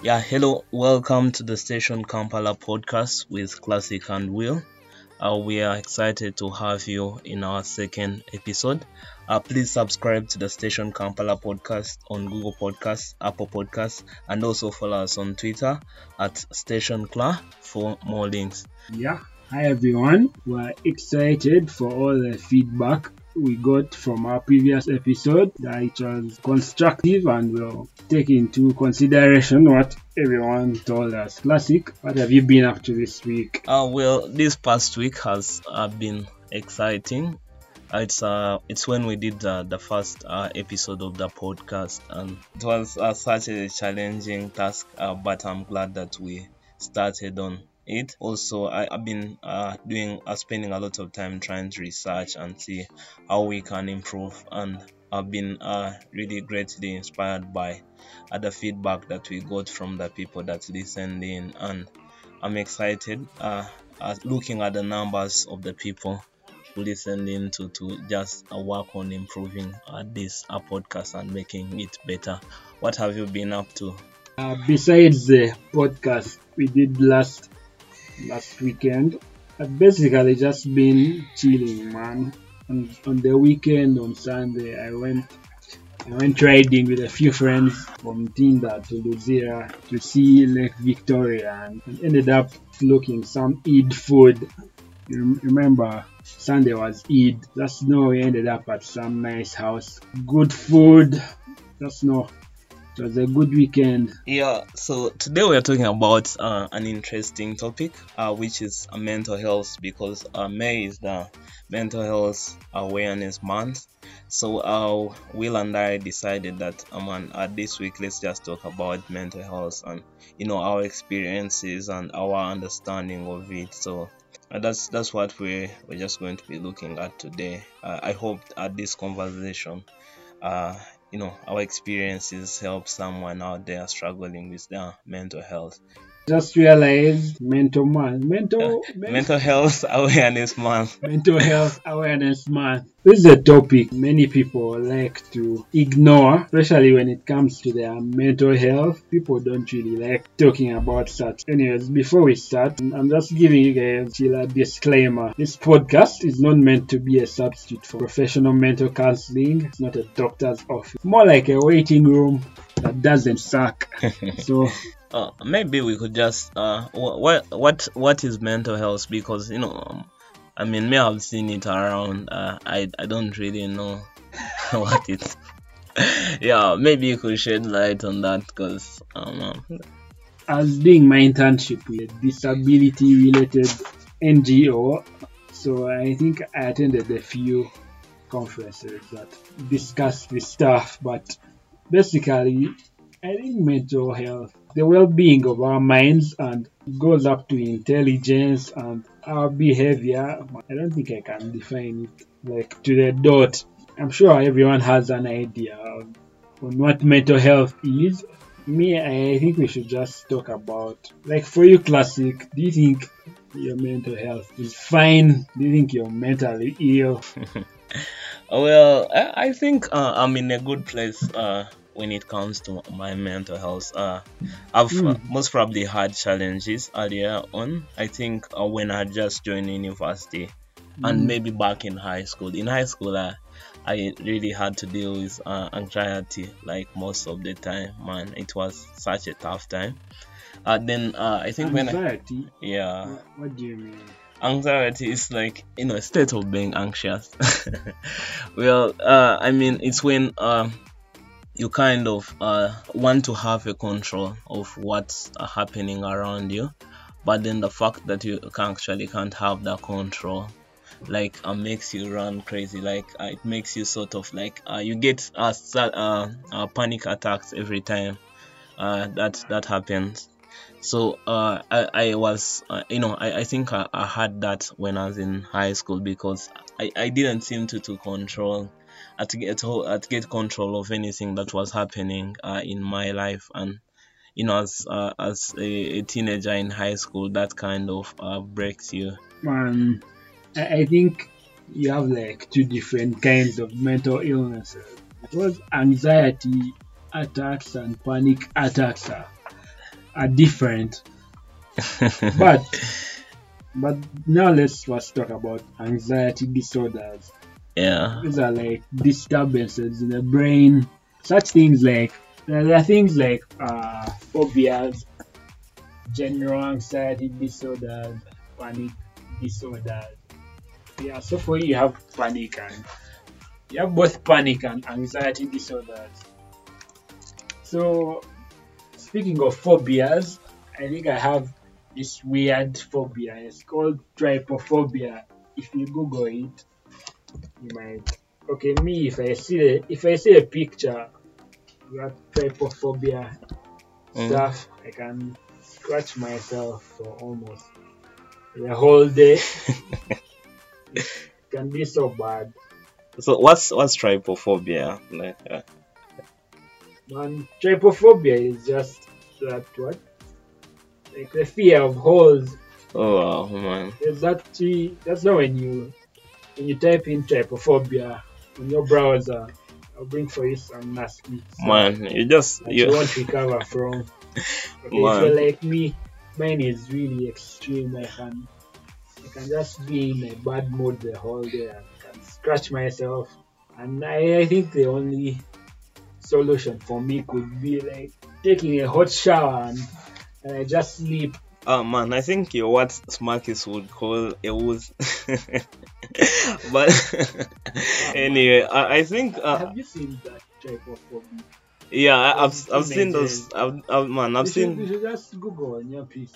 Yeah, hello, welcome to the Station Kampala podcast with Classic and Will. Uh, we are excited to have you in our second episode. Uh, please subscribe to the Station Kampala podcast on Google Podcasts, Apple Podcasts, and also follow us on Twitter at Station Kla for more links. Yeah, hi everyone. We're excited for all the feedback we got from our previous episode that it was constructive and we'll take into consideration what everyone told us. Classic, what have you been up to this week? Uh, well, this past week has uh, been exciting. It's uh it's when we did uh, the first uh, episode of the podcast and it was uh, such a challenging task uh, but i'm glad that we started on it. Also I, have been uh, doing uh, spending a lot of time trying to research and see how we can improve. And i've been uh, really greatly inspired by other feedback that we got from the people that listened in. And i'm excited uh, at looking at the numbers of the people who listened in to, to just uh, work on improving uh, this uh, podcast and making it better. What have you been up to? Uh, besides the podcast we did last last weekend, I've basically just been chilling, man. On, on the weekend, on Sunday, I went I went riding with a few friends from Ntinda to Luzira to see Lake Victoria and ended up looking some Eid food. You remember Sunday was Eid. Just know we ended up at some nice house. Good food. Just know it was a good weekend. Yeah, so today we are talking about uh, an interesting topic, uh, which is uh, mental health, because uh, May is the Mental Health Awareness Month. So uh, Will and I decided that, uh, man, uh, this week let's just talk about mental health and you know our experiences and our understanding of it. So uh, that's that's what we we're just going to be looking at today. Uh, I hope at this conversation, you know, our experiences help someone out there struggling with their mental health. Just realized mental month. Mental uh, Mental Health Awareness Month. mental health awareness month. This is a topic many people like to ignore, especially when it comes to their mental health. People don't really like talking about such. Anyways, before we start, I'm just giving you guys a disclaimer. This podcast is not meant to be a substitute for professional mental counseling. It's not a doctor's office. More like a waiting room that doesn't suck. so Uh, maybe we could just uh, what what what is mental health? Because you know, um, I mean, me I've seen it around. Uh, I I don't really know what it's. yeah, maybe you could shed light on that because um, uh, I was doing my internship with disability related NGO. So I think I attended a few conferences that discussed this stuff. But basically, I think mental health, the well being of our minds, and goes up to intelligence and our behavior. I don't think I can define it like to the dot. I'm sure everyone has an idea on what mental health is me i think we should just talk about like for you classic do you think your mental health is fine do you think you're mentally ill well, I, I think uh, I'm in a good place uh, when it comes to my mental health. Uh, I've uh, Mm. most probably had challenges earlier on. I think uh, when I just joined university and Mm. maybe back in high school. In high school, I, I really had to deal with uh, anxiety like most of the time. Man, it was such a tough time. Uh, then uh, I think when I, anxiety yeah what, what do you mean anxiety is like you know a state of being anxious well uh i mean it's when um you kind of uh want to have a control of what's uh, happening around you but then the fact that you can actually can't have that control like uh, makes you run crazy like uh, it makes you sort of like uh, you get sa- uh, uh, panic attacks every time that that happens. So I, I was you know I, I think I, I had that when I was in high school because I, I didn't seem to, to control to get uh, get control of anything that was happening uh, in my life and you know as uh, as a, a teenager in high school that kind of uh, breaks you um I, I think you have like two different kinds of mental illnesses because anxiety attacks and panic attacks are are different. but but now let's first talk about anxiety disorders. Yeah. These are like disturbances in the brain. Such things like there are things like uh, phobias, general anxiety disorders, panic disorders. Yeah, so for you, you have panic and you have both panic and anxiety disorders. So, speaking of phobias, I think I have this weird phobia. It's called trypophobia. If you Google it, you might. Okay, me if I see a, if I see a picture, that trypophobia Mm. stuff, I can scratch myself for almost the whole day. it can be so bad. So what's what's trypophobia? Like, uh, Man, trypophobia is just that what? Like the fear of holes. oh wow, man. There's actually that's not when you when you type in trypophobia on your browser. I'll bring for you some nasty Man, you just you you won't recover from. Okay, Man. so like me, mine is really extreme. I can I can just be in a bad mood the whole day and can scratch myself. And I, I think the only solution for me could be like taking a hot shower and, and I just sleep. Oh man, I think you're what Smarkis would call a wooz. but anyway, I, I think uh, Have you seen that type of phobia? yeah, I- I've I've seen those. I've, I've man, I've you should, seen you should just Google on your PC.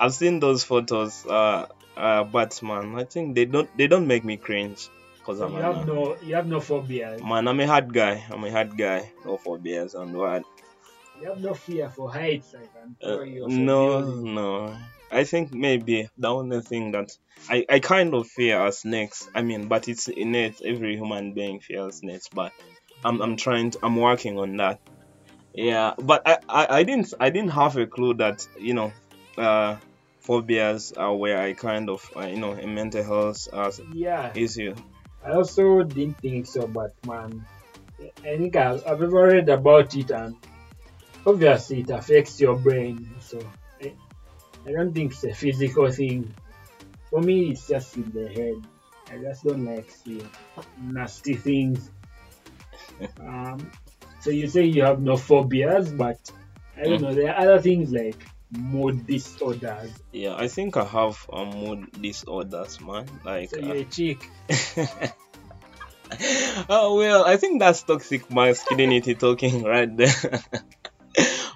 I've seen those photos. Uh, uh, but man, I think they don't they don't make me cringe because I'm you have man. no you have no phobia. man. I'm a hard guy. I'm a hard guy. No phobias and what? You have no fear for heights. I can tell Uh, no, building. no. I think maybe the only thing that I, I kind of fear are snakes. I mean, but it's innate. Every human being fears snakes, but I'm I'm trying. To, I'm working on that. Yeah, but I, I, I didn't I didn't have a clue that you know, uh, phobias are where I kind of uh, you know a mental health as Yeah. issue. I also didn't think so, but man, I think I've, I've ever read about it, and obviously it affects your brain. So I, I don't think it's a physical thing. For me, it's just in the head. I just don't like seeing nasty things. Um, so you say you have no phobias, but I don't Mm. know. There are other things like mood disorders. Yeah, I think I have um, mood disorders, man. Like. So uh, you're a chick. oh well, I think that's toxic masculinity talking right there.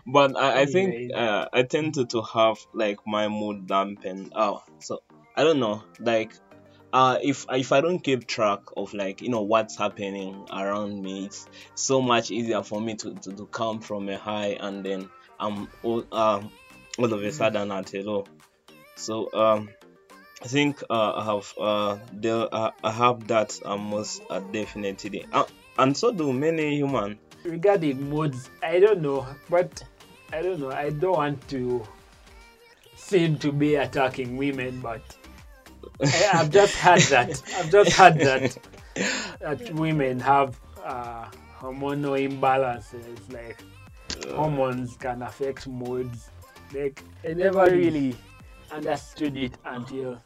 but I, I think uh, I tend to, to have like my mood dampened. Oh, so I don't know, like uh if if I don't keep track of like you know what's happening around me, it's so much easier for me to, to, to come from a high and then I'm all um all of a sudden at a low. So um I think uh, I have uh, there, uh, I have that uh, most uh, definitely, uh, and so do many human. regarding moods, I don't know, but I don't know. I don't want to seem to be attacking women, but I, I've just had that. I've just had that that women have uh, hormonal imbalances, like hormones can affect moods. Like I never really understood it until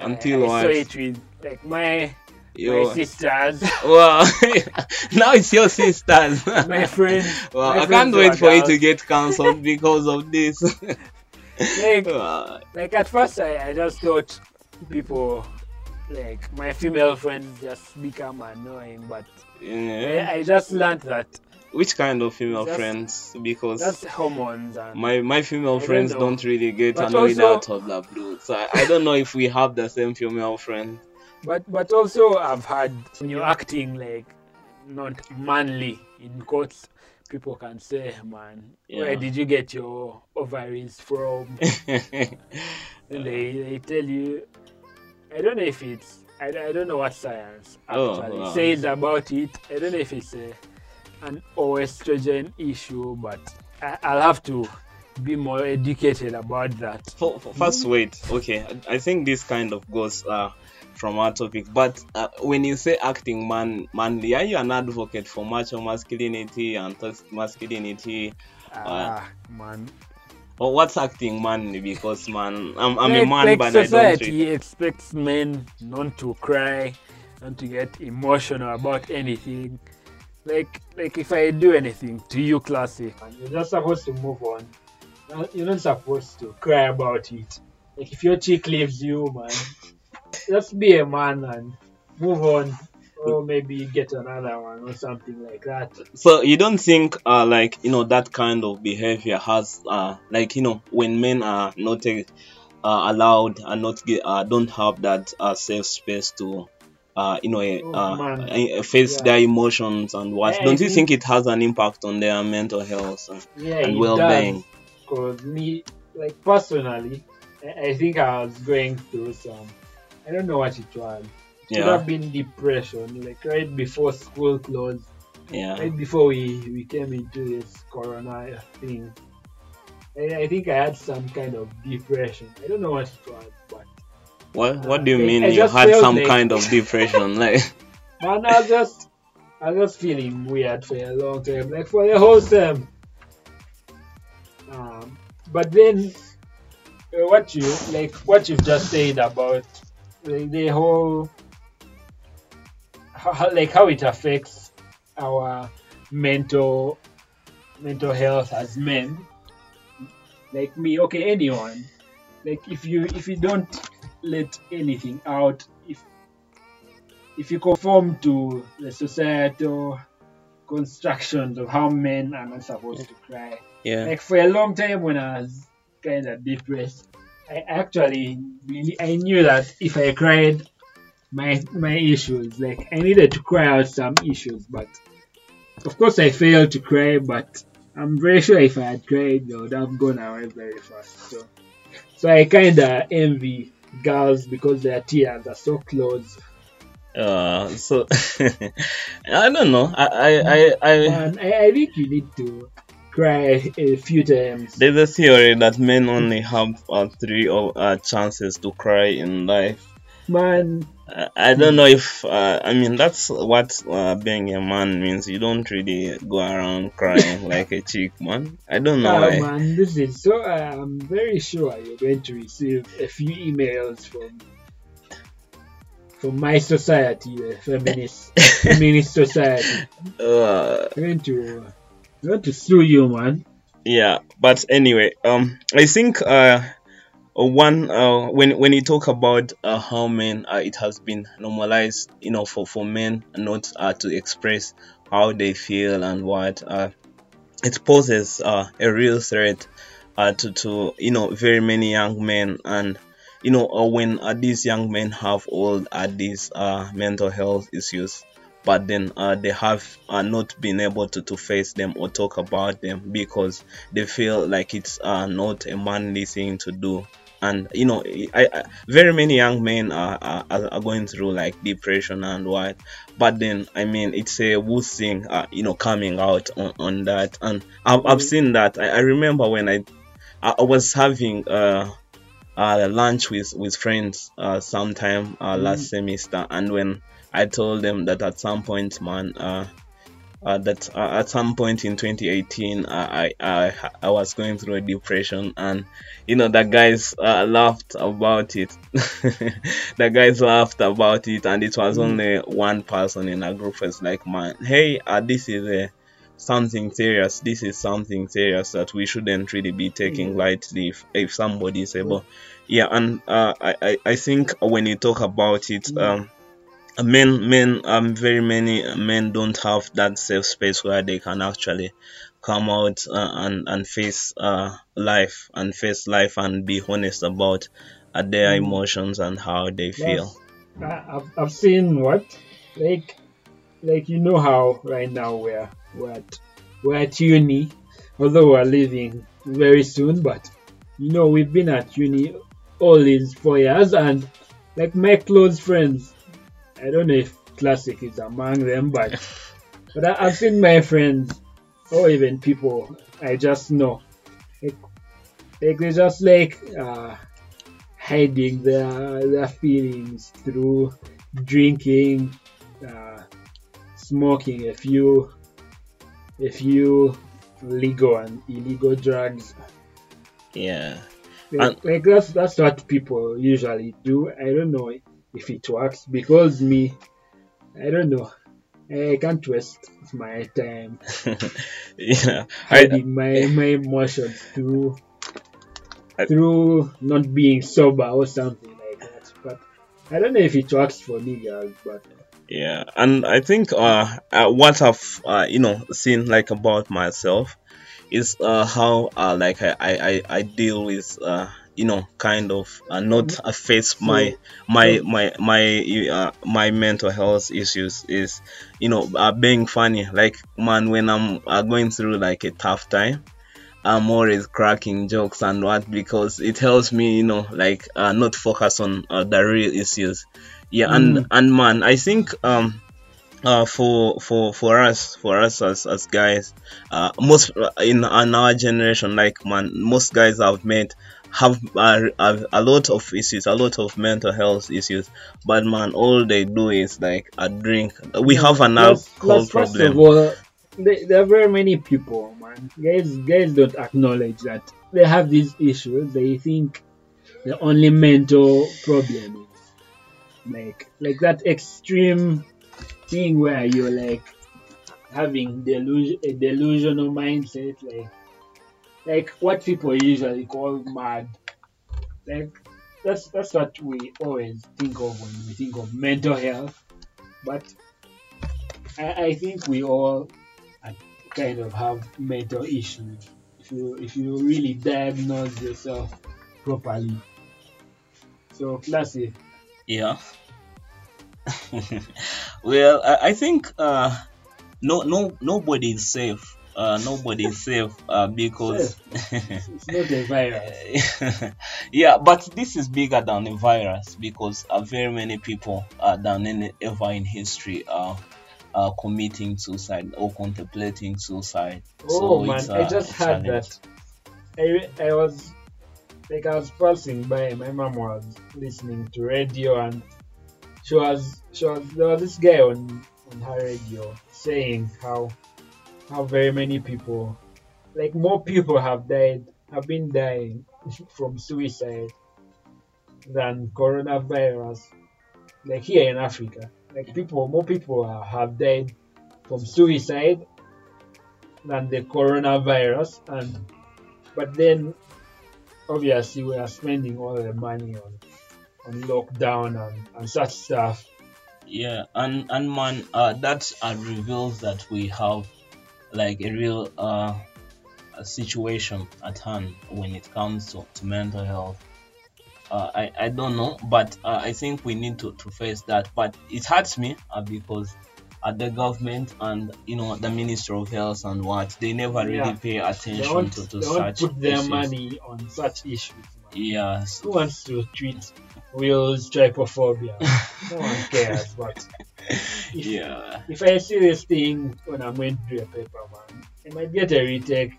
Until I, I saw it with like my my sisters, well, now it's your sisters. my friends. well, my I can't wait for you to get cancelled because of this. Like, Uh, like at first I, I just thought people like my female friends just become annoying but yeah. I, I just learned that Which kind of female Just- friends? Because that's hormones and my my female friends know. don't really get But annoyed also- out of the blue. So I, I don't know if we have the same female friend. But but also I've had when you're acting like not manly in quotes people can say man Yeah. where did you get your ovaries from and they, they tell you I don't know if it's I, I don't know what science Oh, actually wow. says about it. I don't know if it's a, an estrogen issue, but I, I'll have to be more educated about that. First, wait. Okay, I I think this kind of goes uh, from our topic. But uh, when you say acting man manly, are you an advocate for macho masculinity and toxic masculinity? Ah, man. Or what's acting manly? Because man, I'm, I'm like, a man, like but I don't. society Treat... expects men not to cry, not to get emotional about anything. Like like if I do anything to you, classy, you're just supposed to move on. Uh, You're not supposed to cry about it. Like if your chick leaves you, man, just be a man and move on. Or maybe get another one or something like that. So you don't think, uh, like you know, that kind of behavior has, uh, like you know, when men are not uh, allowed and not get, uh, don't have that uh, safe space to, uh, you know, Oh, uh, man. uh, face Yeah. their emotions and what. I don't you think- think it has an impact on their mental health and, Yeah, and well-being? Because me, like personally, I, I think I was going through some. I don't know what it was. It could have been depression, like right before school closed, yeah. right before we, we came into this corona thing. I, I think I had some kind of depression. I don't know what it was, but What What do you mean I you had some like- kind of depression? Like, man, I was just I was just feeling weird for a long time, like for the whole term. Um, but then uh, what you like what you've just said about like, the whole how, like how it affects our mental mental health as men. Like me okay anyone. Like if you if you don't let anything out if if you conform to the societal constructions of how men are not supposed to cry. Yeah, like for a long time when I was kind of depressed, I actually really I knew that if I cried, my my issues like I needed to cry out some issues, but of course I failed to cry. But I'm very sure if I had cried, they would have gone away very fast. So so I kind of envy girls because their tears are so close. uh, so I don't know. I, I, I, I And I, I think you need to cry a few times. There's a theory that men only have uh, three or, uh, chances to cry in life. Man, Uh, I don't know if uh, I mean that's what uh, being a man means. You don't really go around crying like a chick, man. I don't know Ah, why. man, this is so. uh, I'm very sure you're going to receive a few emails from from my society, the feminist feminist society. Uh, I'm going to I'm to sue you, man. yeah, but anyway, um, I think uh, one uh, when when you talk about uh, how men uh, it has been normalized, you know, for for men not uh, to express how they feel and what uh, it poses uh, a real threat uh, to to you know very many young men and you know uh, when uh, these young men have all uh, these uh, mental health issues but then uh, they have uh, not been able to, to face them or talk about them because they feel like it's uh, not a manly thing to do. And you know I, I very many young men are, are, are going through like depression and what. But then i mean it's a wood thing uh, you know coming out on, on that. And I've, I've seen that. I, I remember when i i I was having uh uh, lunch with with friends uh, sometime uh, last semester, and when I told them that at some point, man, uh, uh, that uh, at some point in 2018, uh, I I I was going through a depression, and you know the guys uh, laughed about it. the guys laughed about it, and it was only one person in a group was like, man, hey, uh, this is a something serious. This is something serious that we shouldn't really be taking lightly if, if somebody is able. Yeah, and uh, I, I think when you talk about it, um, men men um very many men don't have that safe space where they can actually come out uh, and and face uh life and face life and be honest about uh, their Mm. emotions and how they feel. Yes. I've, I've seen what like like you know how right now we're we're at, we're at uni although we're leaving very soon but you know we've been at uni all these four years and like my close friends i don't know if classic is among them but but I, i've seen my friends or even people i just know. Like, like they just like uh hiding their their feelings through drinking, uh, smoking a few a few legal and illegal drugs, yeah Like, like that's that's what people usually do. I don't know if it works because me, I don't know. I can't waste my time yeah I, my my emotions through I- through not being sober or something like that. But I don't know if it works for niggas, but yeah and i think uh, uh what i've uh, you know seen like about myself is uh how uh like i i i, deal with uh you know kind of uh, not uh, face my my my my uh, my mental health issues is you know uh, being funny. Like man when i'm uh, going through like a tough time i'm always cracking jokes and what because it helps me you know like uh, not focus on uh, the real issues yeah and Mm. and man i think um uh, for for for us for us as, as guys uh, most in, in our generation like man most guys i've met have uh, a, a lot of issues a lot of mental health issues but man all they do is like a drink we have an Plus- alcohol plus, First problem of all, there, there are very many people, man. Guys, guys don't acknowledge that they have these issues. They think the only mental problem is like like that extreme thing where you're like having delusion, a delusional mindset, like like what people usually call mad. Like that's that's what we always think of when we think of mental health, but I, I think we all kind of have mental issues if you if you really diagnose yourself properly. So classic. Yeah. well, I, I think uh, no, no, nobody is safe. Uh, nobody is safe uh, because It's not a virus. yeah, but this is bigger than a virus because uh, very many people uh, than any ever in history are uh, committing suicide or contemplating suicide. Oh So man, it's, I just challenge. that. I, I was like I was passing by. My mom was listening to radio, and she was she was there was this guy on on her radio saying how how very many people, like more people have died, have been dying from suicide than coronavirus. Like here in Africa, like people, more people have died from suicide than the coronavirus and but then obviously we are spending all the money on on lockdown and, and such stuff Yeah, and and man, uh, that uh, reveals that we have like a real uh, a situation at hand when it comes to, to mental health. Uh, I, I don't know, but uh, I think we need to, to face that. But it hurts me uh, because uh, the government and you know the Minister of Health and what they never really Yeah. pay attention to, to such put their issues. money on such issues man. Yeah, who wants to treat wheels trypophobia no one cares but if, yeah. if i see this thing when i'm going through a paper man i might get a retake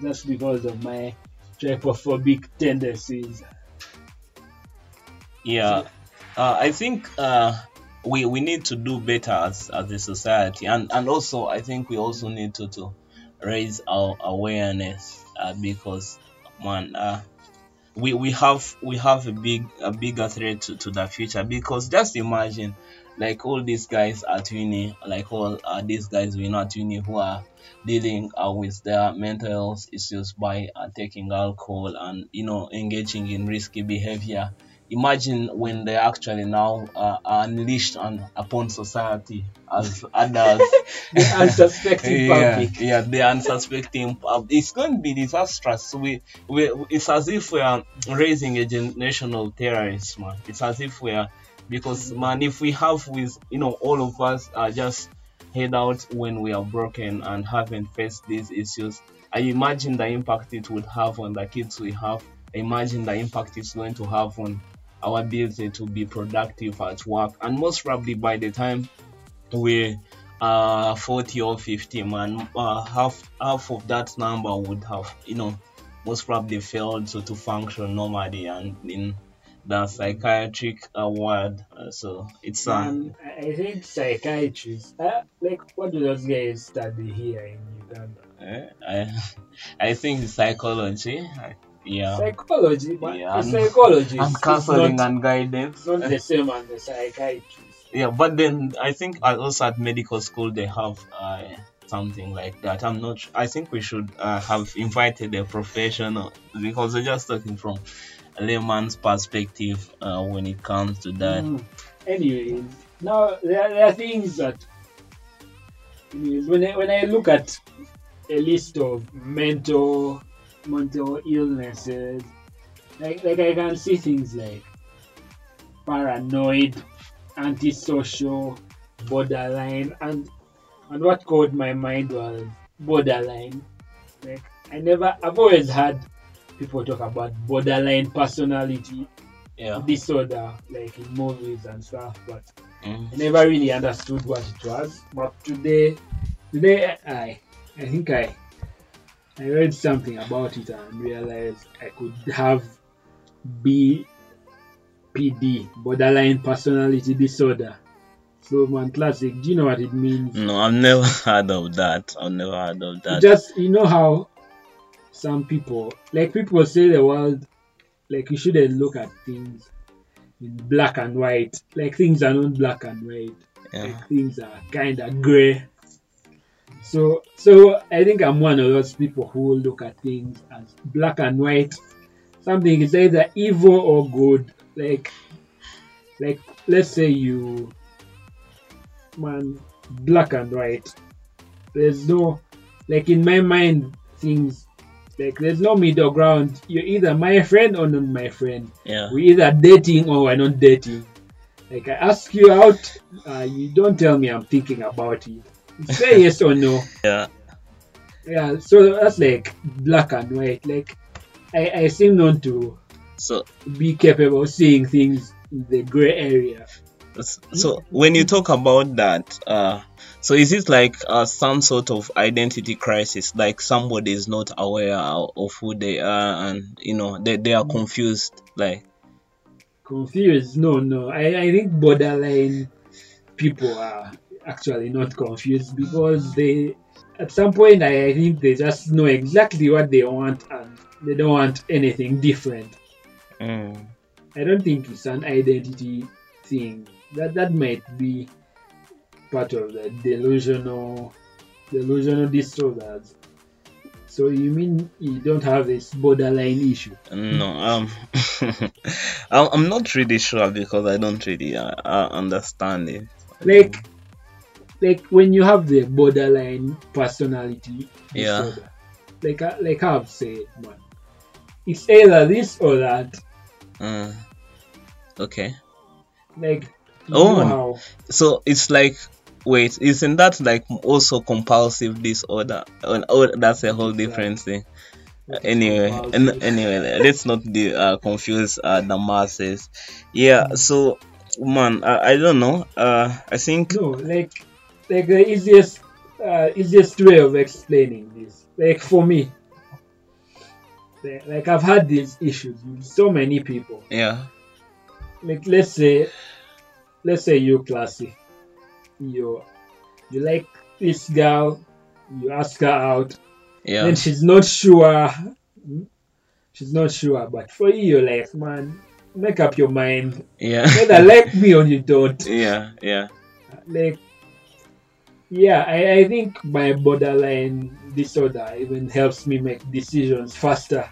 just because of my trypophobic tendencies yeah uh, i think uh, we we need to do better as, as a society. And and also i think we also need to to raise our awareness uh, because man uh, we we have we have a big a bigger threat to, to the future. Because just imagine like all these guys at uni like all uh, these guys we know at uni who are dealing uh, with their mental health issues by uh, taking alcohol and you know engaging in risky behavior imagine when they actually now uh, are unleashed on upon society as adults the unsuspecting yeah, public yeah, the unsuspecting. pub- It's going to be disastrous. We, we, it's as if we are raising a generation of terrorists, man. It's as if we are, because man, if we have with, you know, all of us are just head out when we are broken and haven't faced these issues. I imagine the impact it would have on the kids we have. I imagine the impact it's going to have on our ability to be productive at work, and most probably by the time we uh 40 or 50 man uh, half half of that number would have you know most probably failed to, to function normally and in the psychiatric uh, ward uh, so it's uh, Um, I I think psychiatrists, uh, like what do those guys study here in Uganda? Eh, I I think psychology. I- Yeah. Psychology, but Yeah, and- psychologist And counseling not, and guidance. it's not the same as the psychiatrist. Yeah, but then I think also at medical school they have uh, something like that. I'm not. Sure. I think we should uh, have invited a professional because we're just talking from a layman's perspective uh, when it comes to that. Mm. Anyways, now there, there are things that. When I, when I look at a list of mental mental illnesses, like like I can see things like paranoid, antisocial, borderline, and and what caught my mind was borderline. Like I never, I've always had people talk about borderline personality Yeah. disorder like in movies and stuff but Mm. I never really understood what it was but today today I I think I I read something about it and realized I could have BPD borderline personality disorder so man classic do you know what it means No, I've never heard of that. I've never heard of that. just you know how some people like people say the world like you shouldn't look at things in black and white like things are not black and white yeah. like things are kind of gray so so i think i'm one of those people who look at things as black and white something is either evil or good like like let's say you man black and white there's no like in my mind things like there's no middle ground you're either my friend or not my friend Yeah. we're either dating or we're not dating. Like I ask you out, uh, you don't tell me I'm thinking about it. Say yes or no. Yeah. Yeah, so that's like black and white. Like I, I seem not to So be capable of seeing things in the gray area. so when you talk about that, uh, so is it like uh, some sort of identity crisis? Like somebody is not aware of who they are, and you know they they are confused. Like Confused? No, no. I, I think borderline people are actually not confused because they at some point I, think they just know exactly what they want and they don't want anything different. mm, I don't think it's an identity thing. That that might be part of the delusional delusional disorders. So you mean you don't have this borderline issue? no, um, I'm I'm not really sure because I don't really uh, uh, understand it. Like like when you have the borderline personality Yeah. disorder. Like I- like I've said, man. It's either this or that. Uh, okay. Like Oh. how So it's like, wait, isn't that like also compulsive disorder? Oh, oh, that's a whole different thing. Uh, anyway, and anyway, let's not de- uh, confuse uh, the masses. Yeah. So, man, I, I don't know. Uh, I think No, like like the easiest uh, easiest way of explaining this. Like for me, like, I've had these issues with so many people. yeah, Like let's say, let's say you classy, you you like this girl, you ask her out, yeah, and she's not sure. She's not sure, but for you, you're like, man, make up your mind. yeah, Whether like me or you don't. yeah, yeah, like yeah I, I think my borderline disorder even helps me make decisions faster.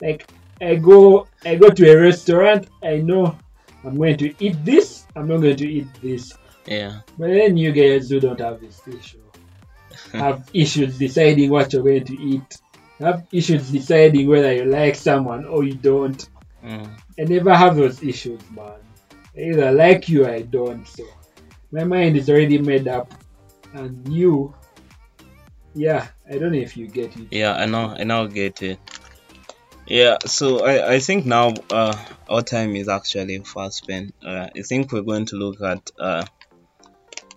Like i go i go to a restaurant i know i'm going to eat this i'm not going to eat this. Yeah, but then you guys who don't have this issue have issues deciding what you're going to eat have issues deciding whether you like someone or you don't. Mm, I never have those issues, man. I either like you or I don't. So. My mind is already made up, and you, yeah, I don't know if you get it. yeah. I know, I now get it. Yeah, so I, I think now uh, our time is actually fast spent. Uh, I think we're going to look at uh,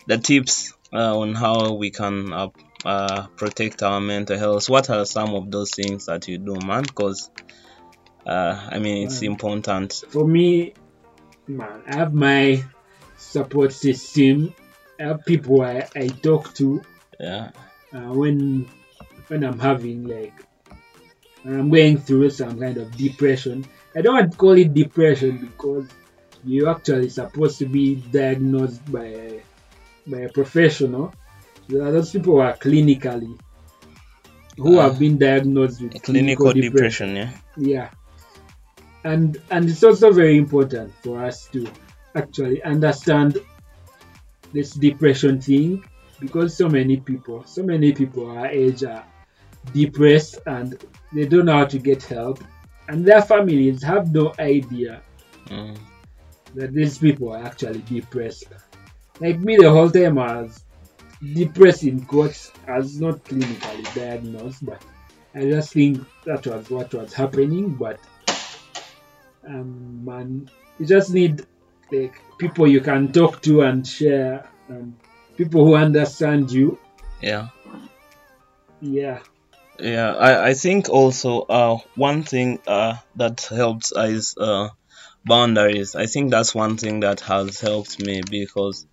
the tips uh, on how we can uh, uh, protect our mental health. What are some of those things that you do, man? Because uh, I mean, it's important. For me, man, I have my support system. Have people I, I talk to Yeah, uh, when when I'm having like I'm going through some kind of depression. I don't want to call it depression because you're actually supposed to be diagnosed by a, by a professional. There are those people who are clinically who Uh, have been diagnosed with clinical depression yeah. Yeah. And and it's also very important for us to actually understand this depression thing because so many people so many people our age are depressed and they don't know how to get help and their families have no idea Mm. that these people are actually depressed like me the whole time I was depressed in quotes as not clinically diagnosed but I just think that was what was happening but um man you just need like people you can talk to and share and people who understand you. Yeah. Yeah. Yeah, I, I think also uh one thing uh that helps is uh boundaries. I think that's one thing that has helped me because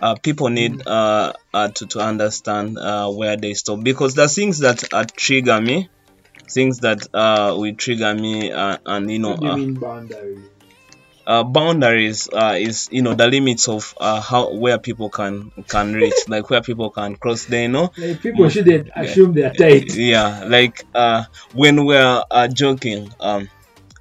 uh people need uh, uh to, to understand uh where they stop. Because the things that uh, trigger me, things that uh will trigger me uh, and you know what do you uh, mean boundaries uh, boundaries uh, is you know the limits of uh, how where people can can reach like where people can cross they know. Like people shouldn't assume they're tight. Yeah like uh when we're uh, joking um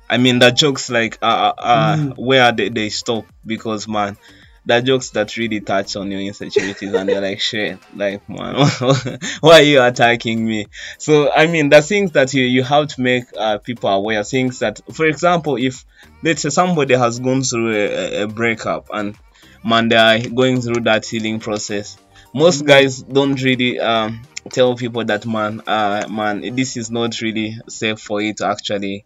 i mean the jokes like uh, uh, uh Mm. where they, they stop because man the jokes that really touch on your insecurities and they're like shit like man why are you attacking me? So i mean the things that you you have to make uh, people aware. Things that for example if let's say somebody has gone through a, a- a breakup and man they are going through that healing process most guys don't really um tell people that man uh man this is not really safe for you to actually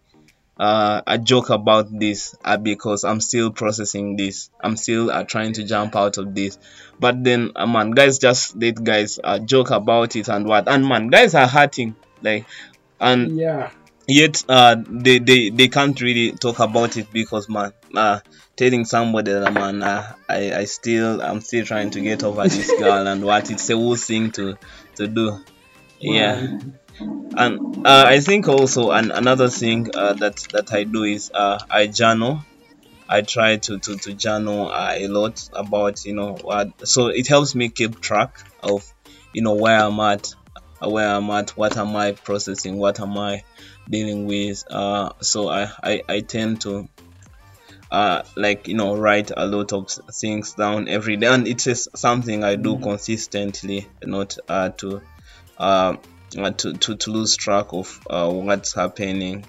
uh a joke about this uh, because i'm still processing this. I'm still uh, trying to jump out of this. But then uh, man guys just let guys uh, joke about it and what. And man guys are hurting like and yeah. yet uh they, they they can't really talk about it because man uh telling somebody that man uh, i i still i'm still trying to get over this girl and what it's a whole thing to to do. Yeah and uh, i think also an, another thing uh, that that i do is uh i journal. I try to to, to journal uh, a lot about you know what so it helps me keep track of you know where i'm at uh, where i'm at what am i processing what am i dealing with. Uh so i i, I tend to uh like you know write a lot of things down every day. And it is something i do consistently not uh to to, to to lose track of uh what's happening.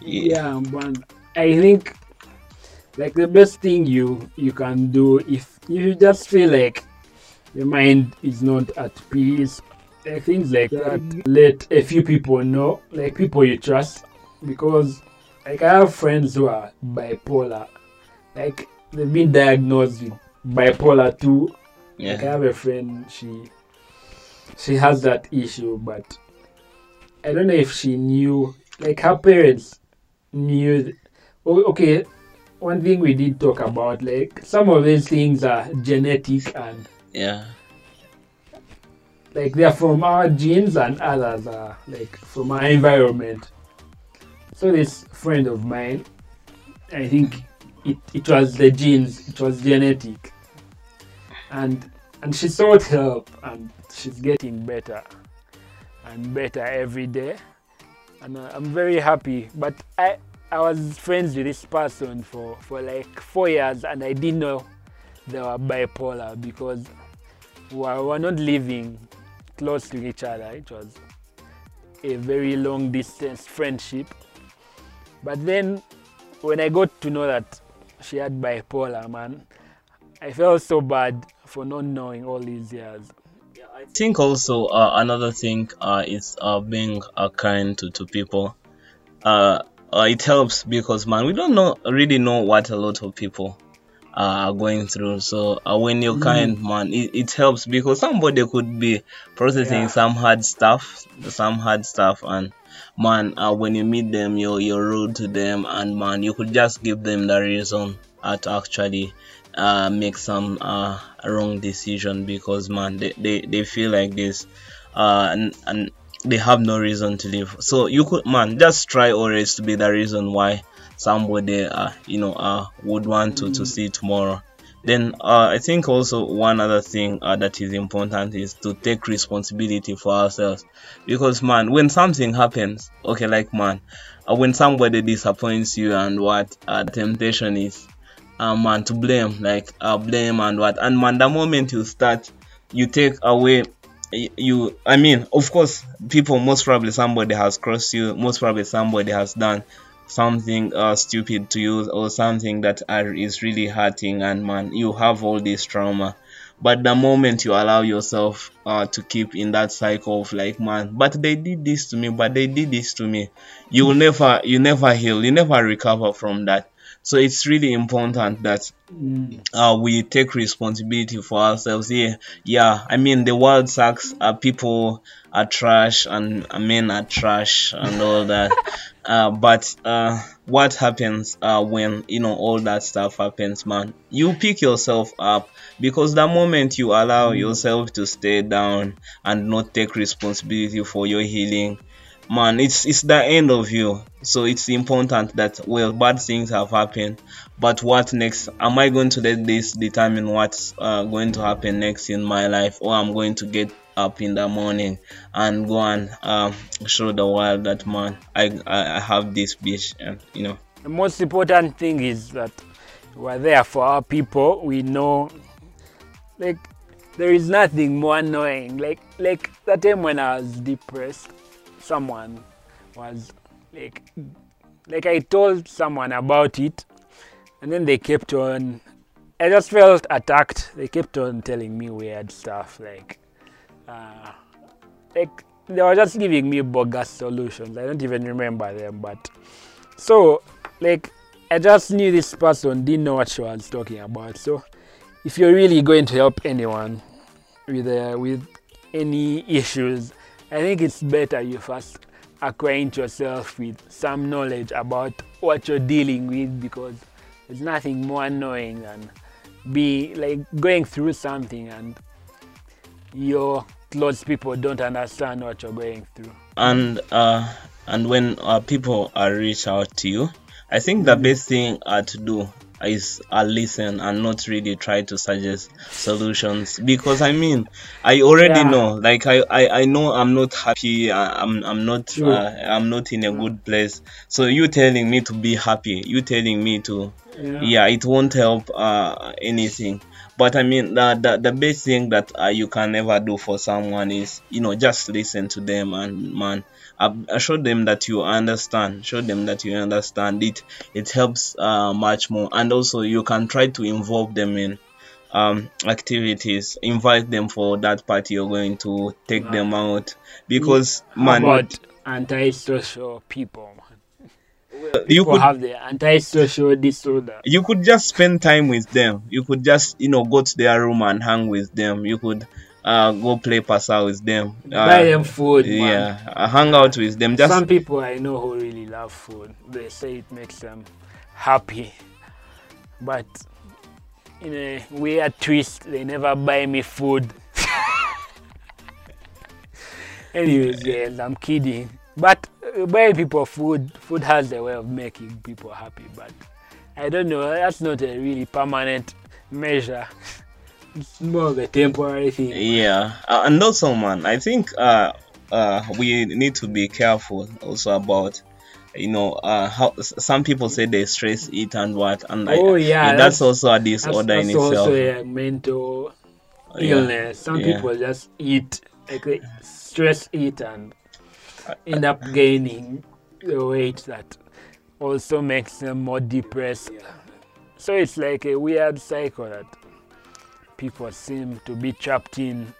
Yeah. But i think like the best thing you you can do if you just feel like your mind is not at peace like things like that let a few people know like people you trust. Because like i have friends who are bipolar. Like they've been diagnosed with bipolar too. Like I have a friend, she she has that issue, but I don't know if she knew. Like her parents knew. Oh, okay, one thing we did talk about, like some of these things are genetic and yeah like they're from our genes and others are like from our environment. So this friend of mine, I think it, it was the genes, it was genetic. And and she sought help and she's getting better and better every day. And uh, I'm very happy. But I I was friends with this person for, for like four years and I didn't know they were bipolar because we were not living close to each other. It was a very long distance friendship. But then when I got to know that she had bipolar, man, I felt so bad for not knowing all these years. I think also uh, another thing uh, is uh, being uh, kind to, to people. Uh, uh, it helps because man, we don't know really know what a lot of people uh, are going through. So uh, when you're Mm. kind, man, it, it helps because somebody could be processing Yeah. some hard stuff, some hard stuff, and man, uh, when you meet them, you're you're rude to them, and man, you could just give them the reason to actually uh, make some uh, wrong decision because man they, they, they feel like this uh, and, and they have no reason to live. So you could, man, just try always to be the reason why somebody, uh, you know, uh, would want to, to mm. see tomorrow. Then uh, I think also one other thing uh, that is important is to take responsibility for ourselves. Because man, when something happens, okay, like man, uh, when somebody disappoints you and what uh, temptation is, uh, man, to blame, like uh, blame and what, and man, the moment you start, you take away you i mean of course people most probably somebody has crossed you most probably somebody has done something uh, stupid to you or something that are, is really hurting and man you have all this trauma. But the moment you allow yourself uh, to keep in that cycle of like man but they did this to me but they did this to me you will never you never heal you never recover from that so it's really important that mm. uh, we take responsibility for ourselves. Yeah yeah. I mean the world sucks. Uh, people are trash and uh, men are trash and all that. Uh, but uh, what happens uh, when you know all that stuff happens man? You pick yourself up because the moment you allow mm. yourself to stay down and not take responsibility for your healing man it's it's the end of you. So it's important that well bad things have happened. But what next? Am i going to let this determine what's uh, going to happen next in my life? Or i'm going to get up in the morning and go and uh, show the world that man i i have this bitch and you know. The most important thing is that we're there for our people. We know like there is nothing more annoying. Like like that time when i was depressed someone was like like I told someone about it and then they kept on I just felt attacked. They kept on telling me weird stuff like uh, like they were just giving me bogus solutions. I don't even remember them but so like I just knew this person didn't know what she was talking about. So if you're really going to help anyone with uh, with any issues I think it's better you first acquaint yourself with some knowledge about what you're dealing with because there's nothing more annoying than be like going through something and your close people don't understand what you're going through. And uh, and when uh, people are reach out to you, I think the best thing uh, to do is uh, listen and not really try to suggest solutions. Because I mean I already yeah. know like I, I I know I'm not happy I'm I'm not uh, I'm not in a good place. So you telling me to be happy you telling me to yeah, yeah it won't help uh, anything. But I mean the, the the best thing that uh, you can ever do for someone is you know just listen to them and man I show them that you understand show them that you understand it it helps uh, much more and also you can try to involve them in um, activities invite them for that party you're going to take them out because man about anti-social people you could have the anti-social disorder. You could just spend time with them. You could just, you know, go to their room and hang with them. You could uh, go play pasa with them. Uh, Buy them food. Yeah, uh, hang out with them. Just some people I know who really love food. They say it makes them happy, but in a weird twist, they never buy me food. Anyways, yes, I'm kidding. But uh, buying people food, food has a way of making people happy. But I don't know. That's not a really permanent measure. it's more of a temporary thing. Yeah, uh, and also, man, I think uh, uh, we need to be careful also about you know uh, how some people say they stress eat and what and oh I, yeah that's, that's, also a disorder that's, that's in also itself a mental illness yeah. some yeah. people just eat like stress eat and end up gaining the weight that also makes them more depressed so it's like a weird cycle that people seem to be trapped in.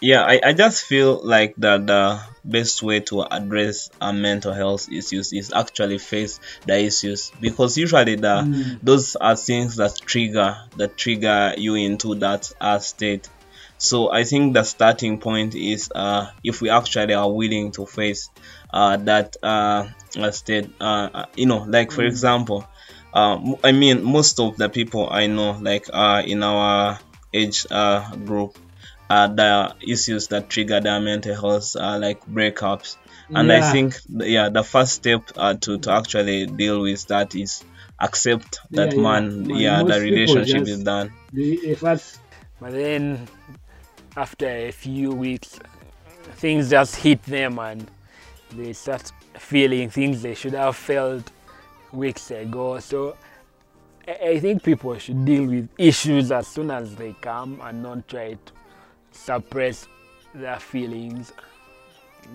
Yeah, I, I just feel like that the best way to address our mental health issues is actually face the issues because usually the mm. those are things that trigger that trigger you into that uh, state. So I think the starting point is uh, if we actually are willing to face uh, that uh, state. Uh, you know, like for mm. example, uh, I mean, most of the people I know, like uh, in our age uh, group, uh, the issues that trigger their mental health are like breakups. And i think yeah the first step uh, to to actually deal with that is accept that Yeah, yeah. man Man, yeah the relationship is done. The, the first But then, after a few weeks, things just hit them and they start feeling things they should have felt weeks ago. So, I think people should deal with issues as soon as they come and not try to suppress their feelings.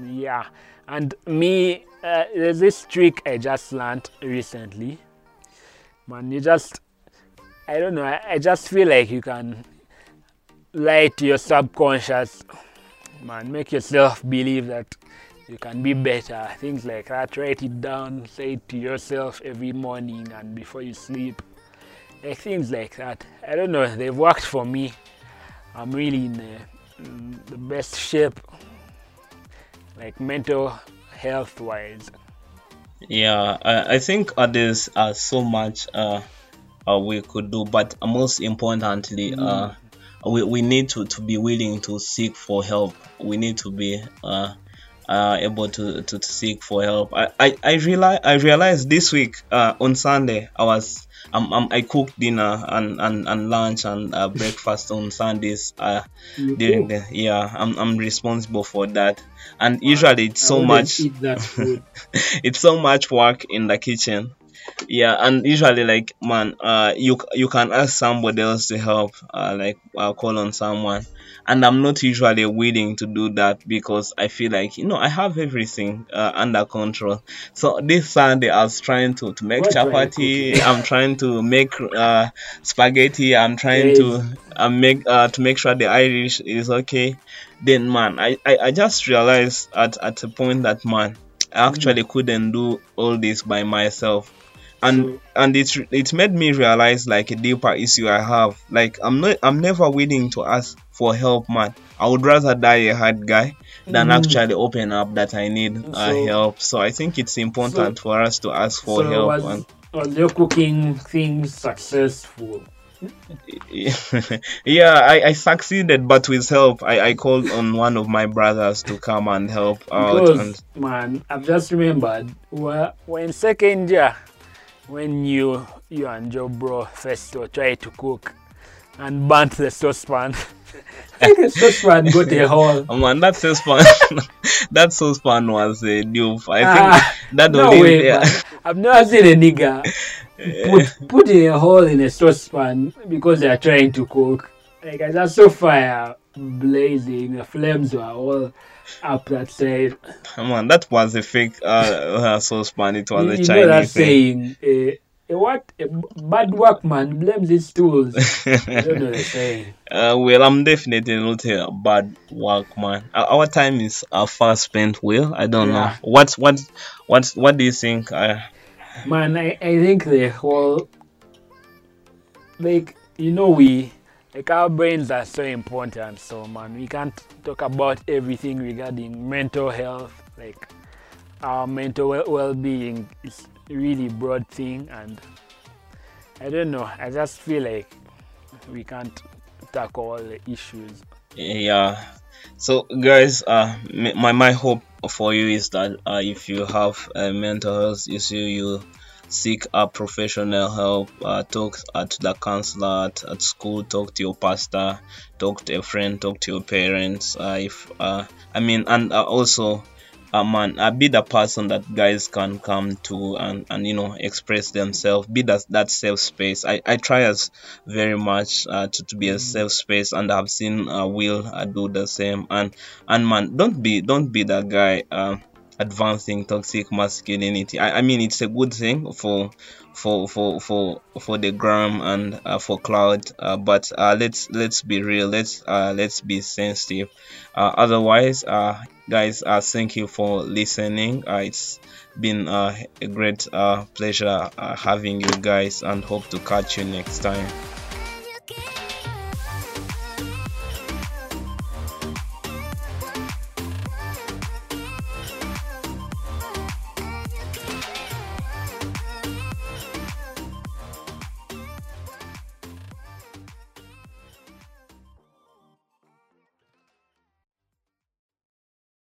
Yeah, and me, uh, there's this trick I just learned recently. Man, you just, I don't know, I, I just feel like you can lie to your subconscious, man, make yourself believe that you can be better. Things like that, write it down, say it to yourself every morning and before you sleep. Like things like that. I don't know, they've worked for me. I'm really in the, in the best shape, like mental health wise. Yeah, I, I think there's uh, so much uh, uh, we could do, but most importantly, uh, we, we need to, to be willing to seek for help. We need to be uh, uh, able to, to, to seek for help. I, I, I, realize, I realized this week uh, on Sunday, I was um, um, I cooked dinner and, and, and lunch and uh, breakfast on Sundays. Uh, during the yeah, I'm, I'm responsible for that. And usually it's so much Eat that food. it's so much work in the kitchen yeah and usually like man uh you you can ask somebody else to help uh like uh, call on someone and i'm not usually willing to do that because i feel like you know i have everything uh, under control. So this sunday i was trying to to make What chapati. i'm trying to make uh spaghetti. I'm trying to uh, make uh to make sure the irish is okay. Then man i i, I just realized at at a point that man I actually couldn't do all this by myself. And So- and it it made me realize like a deeper issue I have. Like I'm not I'm never willing to ask for help man I would rather die a hard guy than Mm. actually open up that I need uh, help so I think it's important for us to ask for so help was, and was your cooking thing successful? yeah I, I succeeded but with help I, I called on one of my brothers to come and help out Because and man, I've just remembered. Well, when second year, when you you and your bro first tried to cook and burnt the saucepan, the saucepan got a hole. Oh man, that saucepan, that saucepan was a dupe. I Ah, think that no was way, yeah. man. I've never seen a nigga put, put a hole in a saucepan because they are trying to cook. Like I just saw fire blazing, the flames were all up that side. Come on, that was a fake uh, uh, saucepan. It was you, a you know that Chinese thing. saying, a, a what? A bad workman blames his tools. I don't know the saying. uh, well, I'm definitely not a bad workman. Our time is uh, fast spent. Will I don't know Yeah. what what what do you think? Uh, Man, I, I think the whole like you know we like our brains are so important. So man, we can't talk about everything regarding mental health. Like our mental well- well-being is really broad thing, and I don't know. I just feel like we can't tackle all the issues. yeah so guys uh my my hope for you is that uh, if you have a mental health issue you seek a professional help uh, talk uh, to the counselor at, at school talk to your pastor talk to a friend talk to your parents uh, if uh, i mean and uh, also uh, man uh, be the person that guys can come to and, and you know express themselves be that that safe space. I i try as very much uh, to, to be a safe space and i've seen uh, will uh, do the same. And and man don't be don't be that guy um advancing toxic masculinity. I, I mean it's a good thing for for for for for the gram and uh, for cloud uh, but uh, let's let's be real. Let's uh, let's be sensitive. Uh, otherwise uh guys thank you for listening. It's been a great pleasure having you guys and hope to catch you next time